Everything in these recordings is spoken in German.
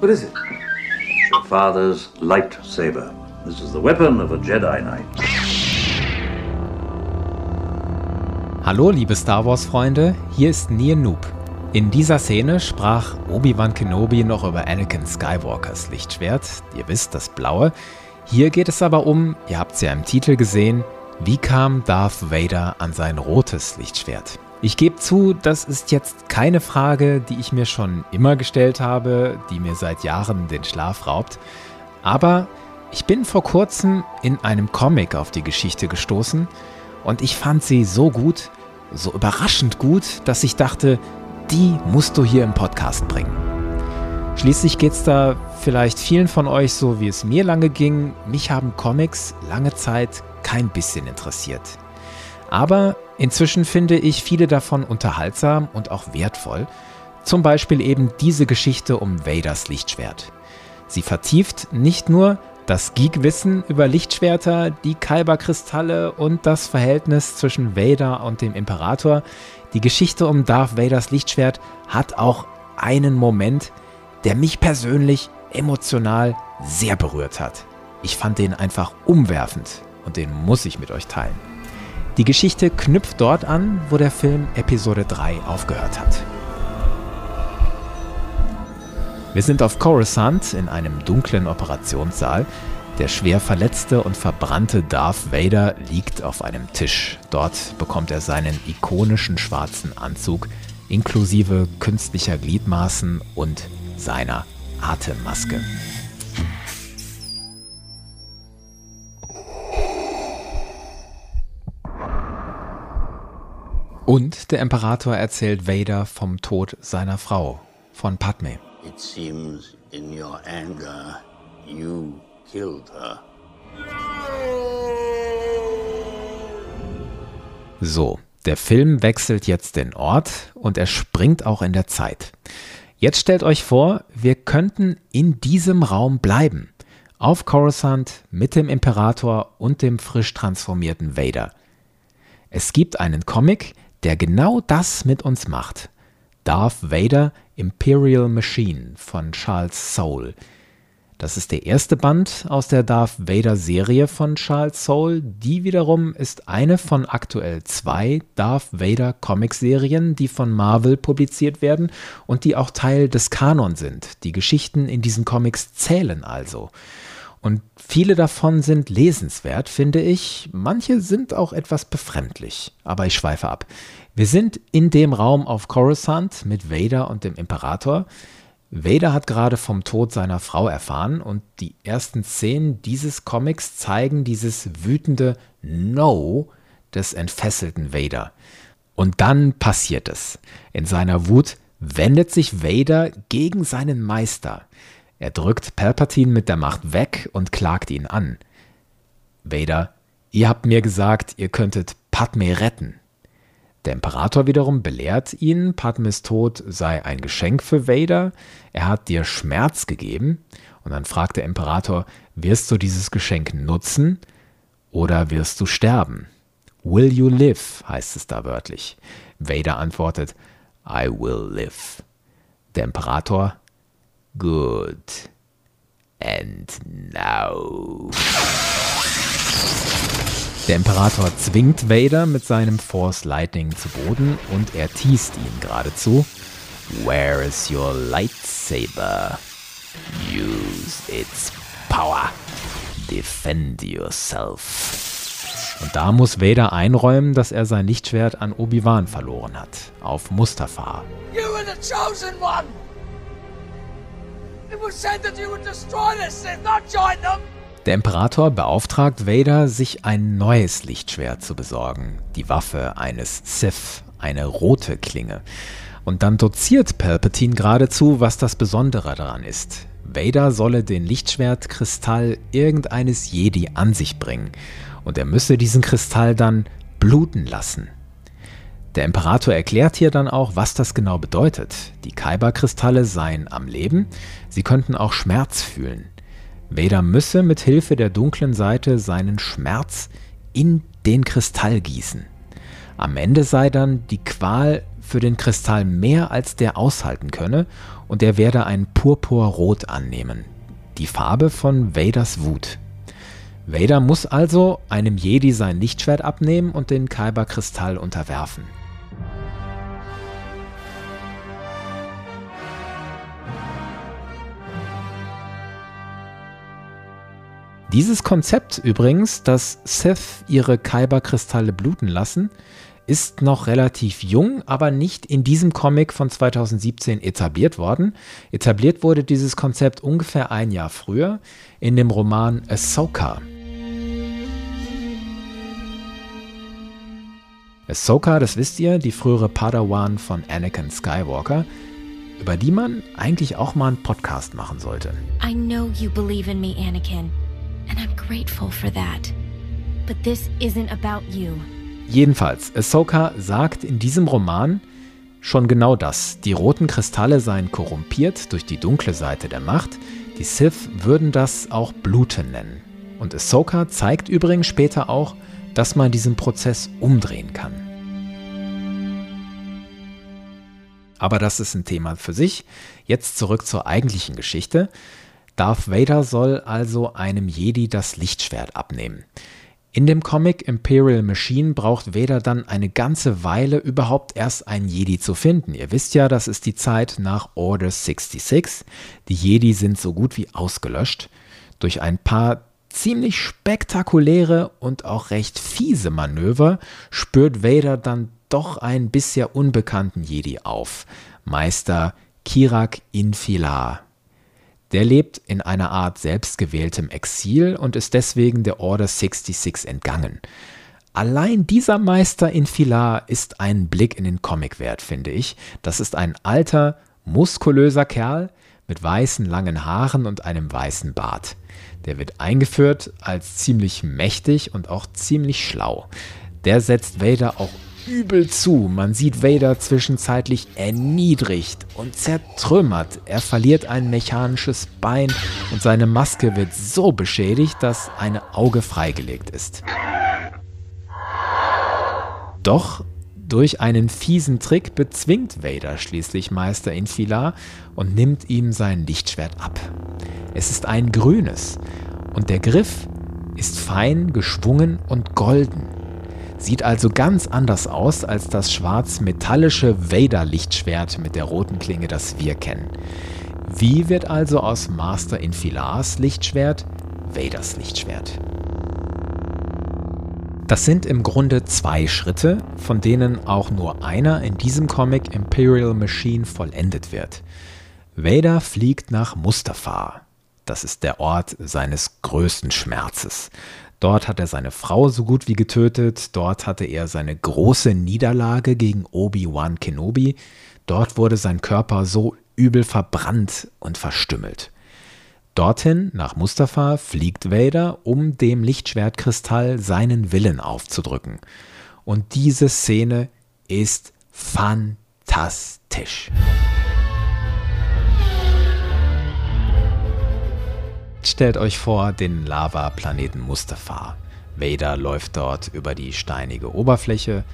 What is it? Father's lightsaber. This is the weapon of a Jedi Knight. Hallo, liebe Star Wars-Freunde, hier ist Nien Noob. In dieser Szene sprach Obi-Wan Kenobi noch über Anakin Skywalkers Lichtschwert, ihr wisst, das blaue. Hier geht es aber um, ihr habt es ja im Titel gesehen, wie kam Darth Vader an sein rotes Lichtschwert? Ich gebe zu, das ist jetzt keine Frage, die ich mir schon immer gestellt habe, die mir seit Jahren den Schlaf raubt. Aber ich bin vor kurzem in einem Comic auf die Geschichte gestoßen und ich fand sie so gut, so überraschend gut, dass ich dachte, die musst du hier im Podcast bringen. Schließlich geht es da vielleicht vielen von euch so, wie es mir lange ging. Mich haben Comics lange Zeit kein bisschen interessiert. Aber inzwischen finde ich viele davon unterhaltsam und auch wertvoll. Zum Beispiel eben diese Geschichte um Vaders Lichtschwert. Sie vertieft nicht nur das Geek-Wissen über Lichtschwerter, die Kyberkristalle und das Verhältnis zwischen Vader und dem Imperator. Die Geschichte um Darth Vaders Lichtschwert hat auch einen Moment, der mich persönlich emotional sehr berührt hat. Ich fand den einfach umwerfend und den muss ich mit euch teilen. Die Geschichte knüpft dort an, wo der Film Episode 3 aufgehört hat. Wir sind auf Coruscant in einem dunklen Operationssaal. Der schwer verletzte und verbrannte Darth Vader liegt auf einem Tisch. Dort bekommt er seinen ikonischen schwarzen Anzug inklusive künstlicher Gliedmaßen und seiner Atemmaske. Und der Imperator erzählt Vader vom Tod seiner Frau, von Padme. It seems in your anger you killed her. So, der Film wechselt jetzt den Ort und er springt auch in der Zeit. Jetzt stellt euch vor, wir könnten in diesem Raum bleiben. Auf Coruscant mit dem Imperator und dem frisch transformierten Vader. Es gibt einen Comic, der genau das mit uns macht. Darth Vader Imperial Machine von Charles Soule. Das ist der erste Band aus der Darth Vader Serie von Charles Soule. Die wiederum ist eine von aktuell zwei Darth Vader Comicserien, die von Marvel publiziert werden und die auch Teil des Kanon sind. Die Geschichten in diesen Comics zählen also. Und viele davon sind lesenswert, finde ich. Manche sind auch etwas befremdlich. Aber ich schweife ab. Wir sind in dem Raum auf Coruscant mit Vader und dem Imperator. Vader hat gerade vom Tod seiner Frau erfahren und die ersten Szenen dieses Comics zeigen dieses wütende No des entfesselten Vader. Und dann passiert es. In seiner Wut wendet sich Vader gegen seinen Meister. Er drückt Palpatine mit der Macht weg und klagt ihn an. Vader, ihr habt mir gesagt, ihr könntet Padme retten. Der Imperator wiederum belehrt ihn, Padmes Tod sei ein Geschenk für Vader, er hat dir Schmerz gegeben. Und dann fragt der Imperator, wirst du dieses Geschenk nutzen oder wirst du sterben? Will you live, heißt es da wörtlich. Vader antwortet, I will live. Der Imperator, good. And now. Der Imperator zwingt Vader mit seinem Force Lightning zu Boden und er teast ihn geradezu. Where is your lightsaber? Use its power. Defend yourself. Und da muss Vader einräumen, dass er sein Lichtschwert an Obi-Wan verloren hat. Auf Mustafa. You were the chosen one! Der Imperator beauftragt Vader, sich ein neues Lichtschwert zu besorgen. Die Waffe eines Sith, eine rote Klinge. Und dann doziert Palpatine geradezu, was das Besondere daran ist. Vader solle den Lichtschwertkristall irgendeines Jedi an sich bringen. Und er müsse diesen Kristall dann bluten lassen. Der Imperator erklärt hier dann auch, was das genau bedeutet. Die Kyber-Kristalle seien am Leben, sie könnten auch Schmerz fühlen. Vader müsse mit Hilfe der dunklen Seite seinen Schmerz in den Kristall gießen. Am Ende sei dann die Qual für den Kristall mehr als der aushalten könne und er werde ein Purpurrot annehmen, die Farbe von Vaders Wut. Vader muss also einem Jedi sein Lichtschwert abnehmen und den Kyber-Kristall unterwerfen. Dieses Konzept übrigens, dass Sith ihre Kyber-Kristalle bluten lassen, ist noch relativ jung, aber nicht in diesem Comic von 2017 etabliert worden. Etabliert wurde dieses Konzept ungefähr ein Jahr früher in dem Roman Ahsoka. Ahsoka, das wisst ihr, die frühere Padawan von Anakin Skywalker, über die man eigentlich auch mal einen Podcast machen sollte. I know you believe in me, Anakin, and I'm grateful for that. But this isn't about you. Jedenfalls, Ahsoka sagt in diesem Roman schon genau das. Die roten Kristalle seien korrumpiert durch die dunkle Seite der Macht. Die Sith würden das auch Bluten nennen. Und Ahsoka zeigt übrigens später auch, dass man diesen Prozess umdrehen kann. Aber das ist ein Thema für sich. Jetzt zurück zur eigentlichen Geschichte. Darth Vader soll also einem Jedi das Lichtschwert abnehmen. In dem Comic Imperial Machine braucht Vader dann eine ganze Weile überhaupt erst einen Jedi zu finden. Ihr wisst ja, das ist die Zeit nach Order 66. Die Jedi sind so gut wie ausgelöscht. Durch ein paar ziemlich spektakuläre und auch recht fiese Manöver spürt Vader dann doch einen bisher unbekannten Jedi auf. Meister Kirak Infilar. Der lebt in einer Art selbstgewähltem Exil und ist deswegen der Order 66 entgangen. Allein dieser Meister in Filar ist ein Blick in den Comic wert, finde ich. Das ist ein alter, muskulöser Kerl mit weißen langen Haaren und einem weißen Bart. Der wird eingeführt als ziemlich mächtig und auch ziemlich schlau. Der setzt Vader auch übel zu. Man sieht Vader zwischenzeitlich erniedrigt und zertrümmert. Er verliert ein mechanisches Bein und seine Maske wird so beschädigt, dass ein Auge freigelegt ist. Doch durch einen fiesen Trick bezwingt Vader schließlich Meister Infilar und nimmt ihm sein Lichtschwert ab. Es ist ein grünes und der Griff ist fein geschwungen und golden. Sieht also ganz anders aus als das schwarz-metallische Vader-Lichtschwert mit der roten Klinge, das wir kennen. Wie wird also aus Master Infilars Lichtschwert Vaders Lichtschwert? Das sind im Grunde zwei Schritte, von denen auch nur einer in diesem Comic Imperial Machine vollendet wird. Vader fliegt nach Mustafar. Das ist der Ort seines größten Schmerzes. Dort hat er seine Frau so gut wie getötet, dort hatte er seine große Niederlage gegen Obi-Wan Kenobi, dort wurde sein Körper so übel verbrannt und verstümmelt. Dorthin, nach Mustafa, fliegt Vader, um dem Lichtschwertkristall seinen Willen aufzudrücken. Und diese Szene ist fantastisch. Stellt euch vor den Lava-Planeten Mustafar. Vader läuft dort über die steinige Oberfläche,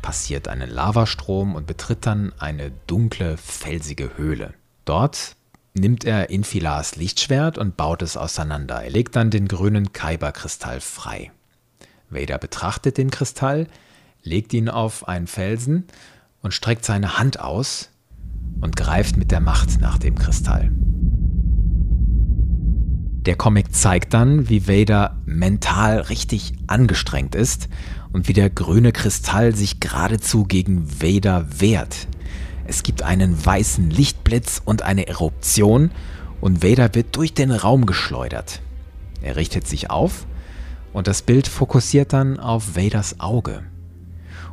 passiert einen Lavastrom und betritt dann eine dunkle, felsige Höhle. Dort nimmt er Infilars Lichtschwert und baut es auseinander. Er legt dann den grünen Kyber-Kristall frei. Vader betrachtet den Kristall, legt ihn auf einen Felsen und streckt seine Hand aus und greift mit der Macht nach dem Kristall. Der Comic zeigt dann, wie Vader mental richtig angestrengt ist und wie der grüne Kristall sich geradezu gegen Vader wehrt. Es gibt einen weißen Lichtblitz und eine Eruption und Vader wird durch den Raum geschleudert. Er richtet sich auf und das Bild fokussiert dann auf Vaders Auge.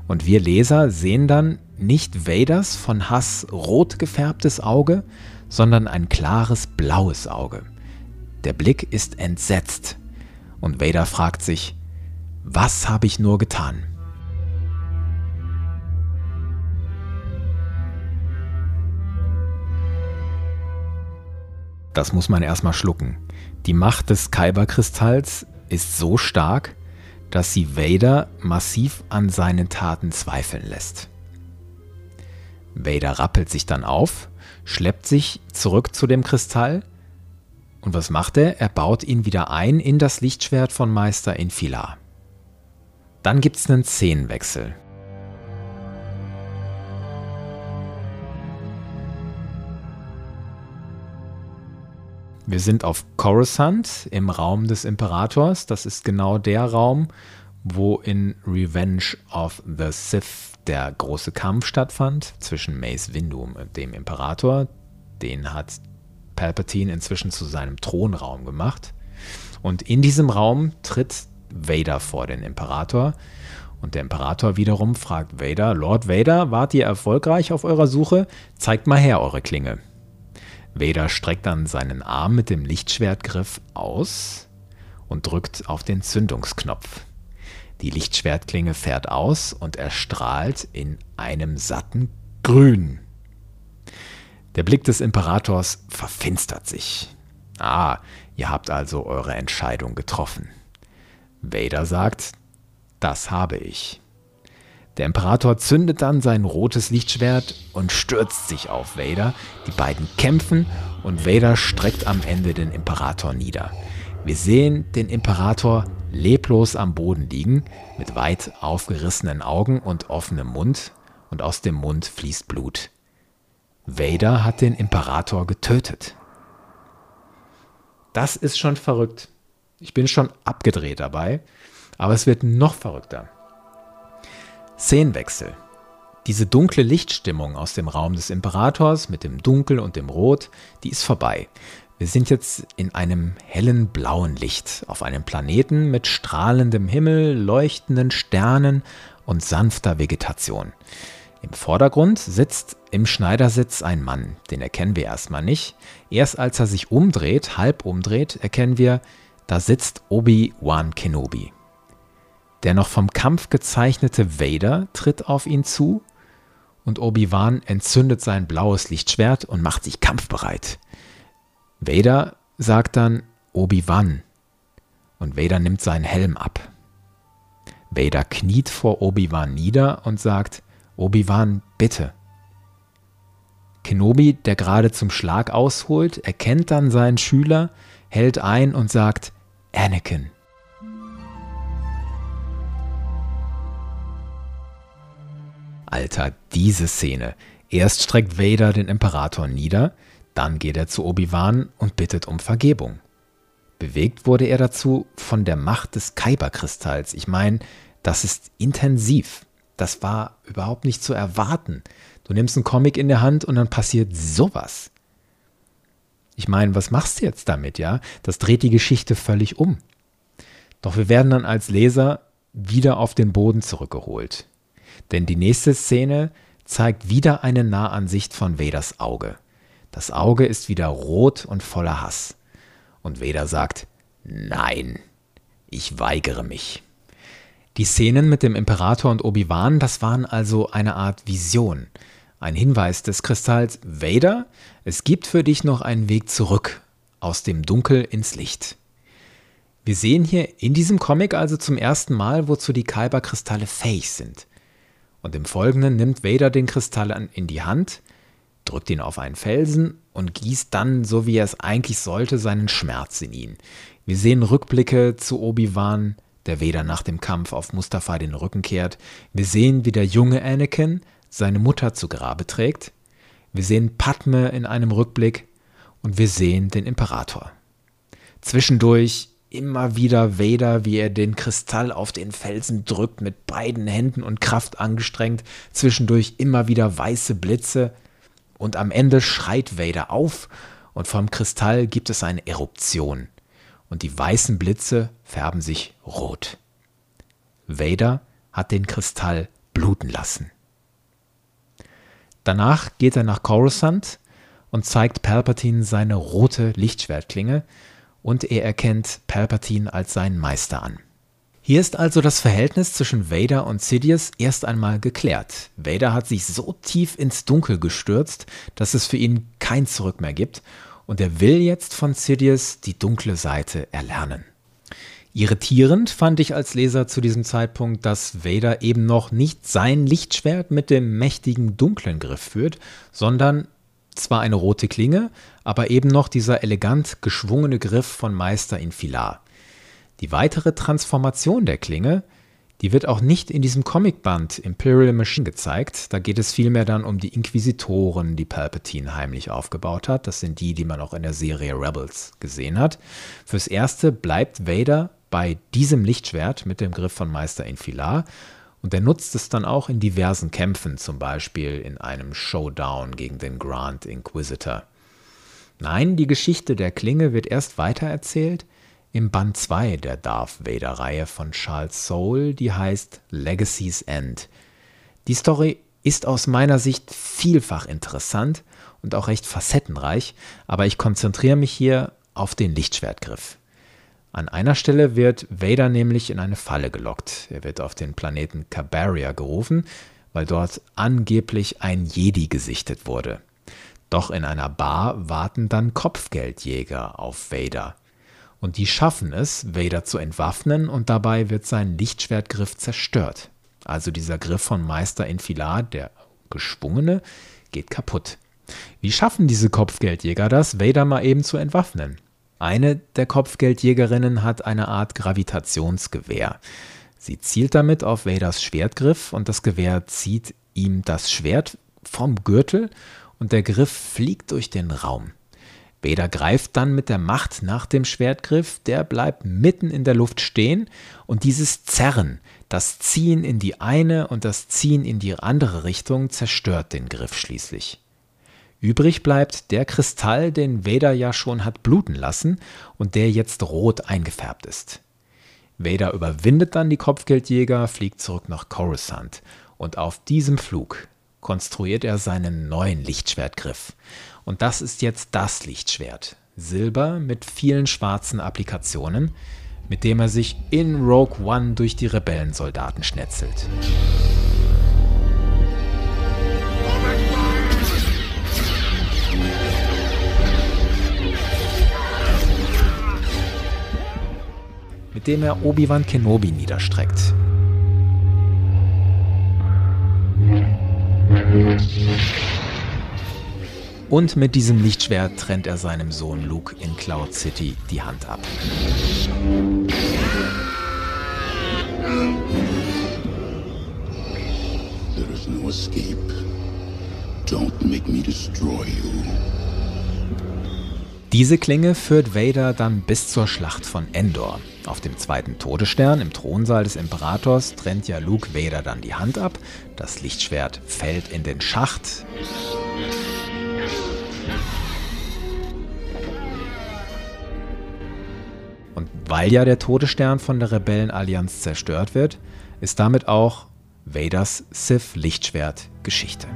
Und wir Leser sehen dann nicht Vaders von Hass rot gefärbtes Auge, sondern ein klares blaues Auge. Der Blick ist entsetzt und Vader fragt sich, was habe ich nur getan? Das muss man erstmal schlucken. Die Macht des Kyber-Kristalls ist so stark, dass sie Vader massiv an seinen Taten zweifeln lässt. Vader rappelt sich dann auf, schleppt sich zurück zu dem Kristall und was macht er? Er baut ihn wieder ein in das Lichtschwert von Meister Infilar. Dann gibt es einen Szenenwechsel. Wir sind auf Coruscant im Raum des Imperators. Das ist genau der Raum, wo in Revenge of the Sith der große Kampf stattfand zwischen Mace Windu und dem Imperator. Den hat Palpatine inzwischen zu seinem Thronraum gemacht. Und in diesem Raum tritt Vader vor den Imperator. Und der Imperator wiederum fragt Vader, Lord Vader, wart ihr erfolgreich auf eurer Suche? Zeigt mal her eure Klinge. Vader streckt dann seinen Arm mit dem Lichtschwertgriff aus und drückt auf den Zündungsknopf. Die Lichtschwertklinge fährt aus und erstrahlt in einem satten Grün. Der Blick des Imperators verfinstert sich. Ah, ihr habt also eure Entscheidung getroffen. Vader sagt, das habe ich. Der Imperator zündet dann sein rotes Lichtschwert und stürzt sich auf Vader. Die beiden kämpfen und Vader streckt am Ende den Imperator nieder. Wir sehen den Imperator leblos am Boden liegen, mit weit aufgerissenen Augen und offenem Mund, und aus dem Mund fließt Blut. Vader hat den Imperator getötet. Das ist schon verrückt. Ich bin schon abgedreht dabei, aber es wird noch verrückter. Szenenwechsel. Diese dunkle Lichtstimmung aus dem Raum des Imperators mit dem Dunkel und dem Rot, die ist vorbei. Wir sind jetzt in einem hellen blauen Licht auf einem Planeten mit strahlendem Himmel, leuchtenden Sternen und sanfter Vegetation. Im Vordergrund sitzt im Schneidersitz ein Mann, den erkennen wir erstmal nicht. Erst als er sich umdreht, halb umdreht, erkennen wir, da sitzt Obi-Wan Kenobi. Der noch vom Kampf gezeichnete Vader tritt auf ihn zu und Obi-Wan entzündet sein blaues Lichtschwert und macht sich kampfbereit. Vader sagt dann Obi-Wan und Vader nimmt seinen Helm ab. Vader kniet vor Obi-Wan nieder und sagt, Obi-Wan, bitte. Kenobi, der gerade zum Schlag ausholt, erkennt dann seinen Schüler, hält ein und sagt, Anakin. Alter, diese Szene. Erst streckt Vader den Imperator nieder, dann geht er zu Obi-Wan und bittet um Vergebung. Bewegt wurde er dazu von der Macht des Kyberkristalls. Ich meine, das ist intensiv das war überhaupt nicht zu erwarten. Du nimmst einen Comic in der Hand und dann passiert sowas. Ich meine, was machst du jetzt damit, ja? Das dreht die Geschichte völlig um. Doch wir werden dann als Leser wieder auf den Boden zurückgeholt. Denn die nächste Szene zeigt wieder eine Nahansicht von Veders Auge. Das Auge ist wieder rot und voller Hass. Und Veda sagt, nein, ich weigere mich. Die Szenen mit dem Imperator und Obi-Wan, das waren also eine Art Vision. Ein Hinweis des Kristalls Vader, es gibt für dich noch einen Weg zurück aus dem Dunkel ins Licht. Wir sehen hier in diesem Comic also zum ersten Mal, wozu die Kyber-Kristalle fähig sind. Und im Folgenden nimmt Vader den Kristall in die Hand, drückt ihn auf einen Felsen und gießt dann, so wie er es eigentlich sollte, seinen Schmerz in ihn. Wir sehen Rückblicke zu Obi-Wan, der weder nach dem Kampf auf Mustafa den Rücken kehrt. Wir sehen, wie der junge Anakin seine Mutter zu Grabe trägt. Wir sehen Padme in einem Rückblick und wir sehen den Imperator. Zwischendurch immer wieder Vader, wie er den Kristall auf den Felsen drückt, mit beiden Händen und Kraft angestrengt, zwischendurch immer wieder weiße Blitze und am Ende schreit Vader auf und vom Kristall gibt es eine Eruption und die weißen Blitze färben sich rot. Vader hat den Kristall bluten lassen. Danach geht er nach Coruscant und zeigt Palpatine seine rote Lichtschwertklinge und er erkennt Palpatine als seinen Meister an. Hier ist also das Verhältnis zwischen Vader und Sidious erst einmal geklärt. Vader hat sich so tief ins Dunkel gestürzt, dass es für ihn kein Zurück mehr gibt und er will jetzt von Sidious die dunkle Seite erlernen. Irritierend fand ich als Leser zu diesem Zeitpunkt, dass Vader eben noch nicht sein Lichtschwert mit dem mächtigen dunklen Griff führt, sondern zwar eine rote Klinge, aber eben noch dieser elegant geschwungene Griff von Meister Infilar. Die weitere Transformation der Klinge, die wird auch nicht in diesem Comicband Imperial Machine gezeigt. Da geht es vielmehr dann um die Inquisitoren, die Palpatine heimlich aufgebaut hat. Das sind die, die man auch in der Serie Rebels gesehen hat. Fürs Erste bleibt Vader bei diesem Lichtschwert mit dem Griff von Meister Infilar und er nutzt es dann auch in diversen Kämpfen, zum Beispiel in einem Showdown gegen den Grand Inquisitor. Nein, die Geschichte der Klinge wird erst weitererzählt im Band 2 der Darth Vader-Reihe von Charles Soule, die heißt Legacy's End. Die Story ist aus meiner Sicht vielfach interessant und auch recht facettenreich, aber ich konzentriere mich hier auf den Lichtschwertgriff. An einer Stelle wird Vader nämlich in eine Falle gelockt. Er wird auf den Planeten Cabaria gerufen, weil dort angeblich ein Jedi gesichtet wurde. Doch in einer Bar warten dann Kopfgeldjäger auf Vader. Und die schaffen es, Vader zu entwaffnen und dabei wird sein Lichtschwertgriff zerstört. Also dieser Griff von Meister Infilar, der geschwungene, geht kaputt. Wie schaffen diese Kopfgeldjäger das, Vader mal eben zu entwaffnen? Eine der Kopfgeldjägerinnen hat eine Art Gravitationsgewehr. Sie zielt damit auf Vaders Schwertgriff und das Gewehr zieht ihm das Schwert vom Gürtel und der Griff fliegt durch den Raum. Vader greift dann mit der Macht nach dem Schwertgriff, der bleibt mitten in der Luft stehen und dieses Zerren, das Ziehen in die eine und das Ziehen in die andere Richtung zerstört den Griff schließlich. Übrig bleibt der Kristall, den Vader ja schon hat bluten lassen und der jetzt rot eingefärbt ist. Vader überwindet dann die Kopfgeldjäger, fliegt zurück nach Coruscant und auf diesem Flug konstruiert er seinen neuen Lichtschwertgriff. Und das ist jetzt das Lichtschwert. Silber mit vielen schwarzen Applikationen, mit dem er sich in Rogue One durch die Rebellensoldaten schnetzelt. mit dem er Obi-Wan Kenobi niederstreckt. Und mit diesem Lichtschwert trennt er seinem Sohn Luke in Cloud City die Hand ab. There is no escape. Don't make me destroy you. Diese Klinge führt Vader dann bis zur Schlacht von Endor. Auf dem zweiten Todesstern im Thronsaal des Imperators trennt ja Luke Vader dann die Hand ab. Das Lichtschwert fällt in den Schacht. Und weil ja der Todesstern von der Rebellenallianz zerstört wird, ist damit auch Vaders Sith-Lichtschwert Geschichte.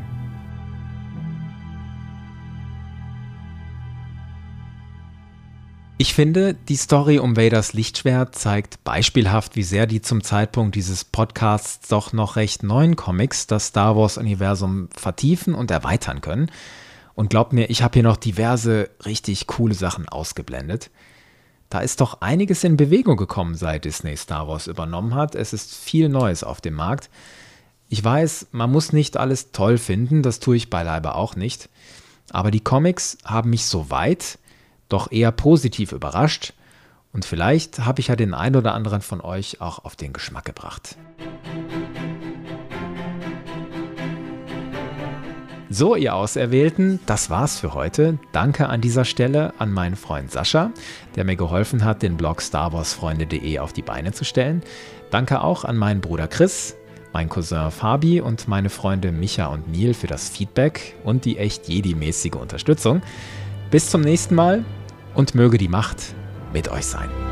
Ich finde, die Story um Vaders Lichtschwert zeigt beispielhaft, wie sehr die zum Zeitpunkt dieses Podcasts doch noch recht neuen Comics das Star Wars-Universum vertiefen und erweitern können. Und glaubt mir, ich habe hier noch diverse richtig coole Sachen ausgeblendet. Da ist doch einiges in Bewegung gekommen, seit Disney Star Wars übernommen hat. Es ist viel Neues auf dem Markt. Ich weiß, man muss nicht alles toll finden, das tue ich beileibe auch nicht. Aber die Comics haben mich so weit doch eher positiv überrascht und vielleicht habe ich ja den einen oder anderen von euch auch auf den Geschmack gebracht. So, ihr Auserwählten, das war's für heute. Danke an dieser Stelle an meinen Freund Sascha, der mir geholfen hat, den Blog starwarsfreunde.de auf die Beine zu stellen. Danke auch an meinen Bruder Chris, mein Cousin Fabi und meine Freunde Micha und Neil für das Feedback und die echt Jedi-mäßige Unterstützung. Bis zum nächsten Mal und möge die Macht mit euch sein.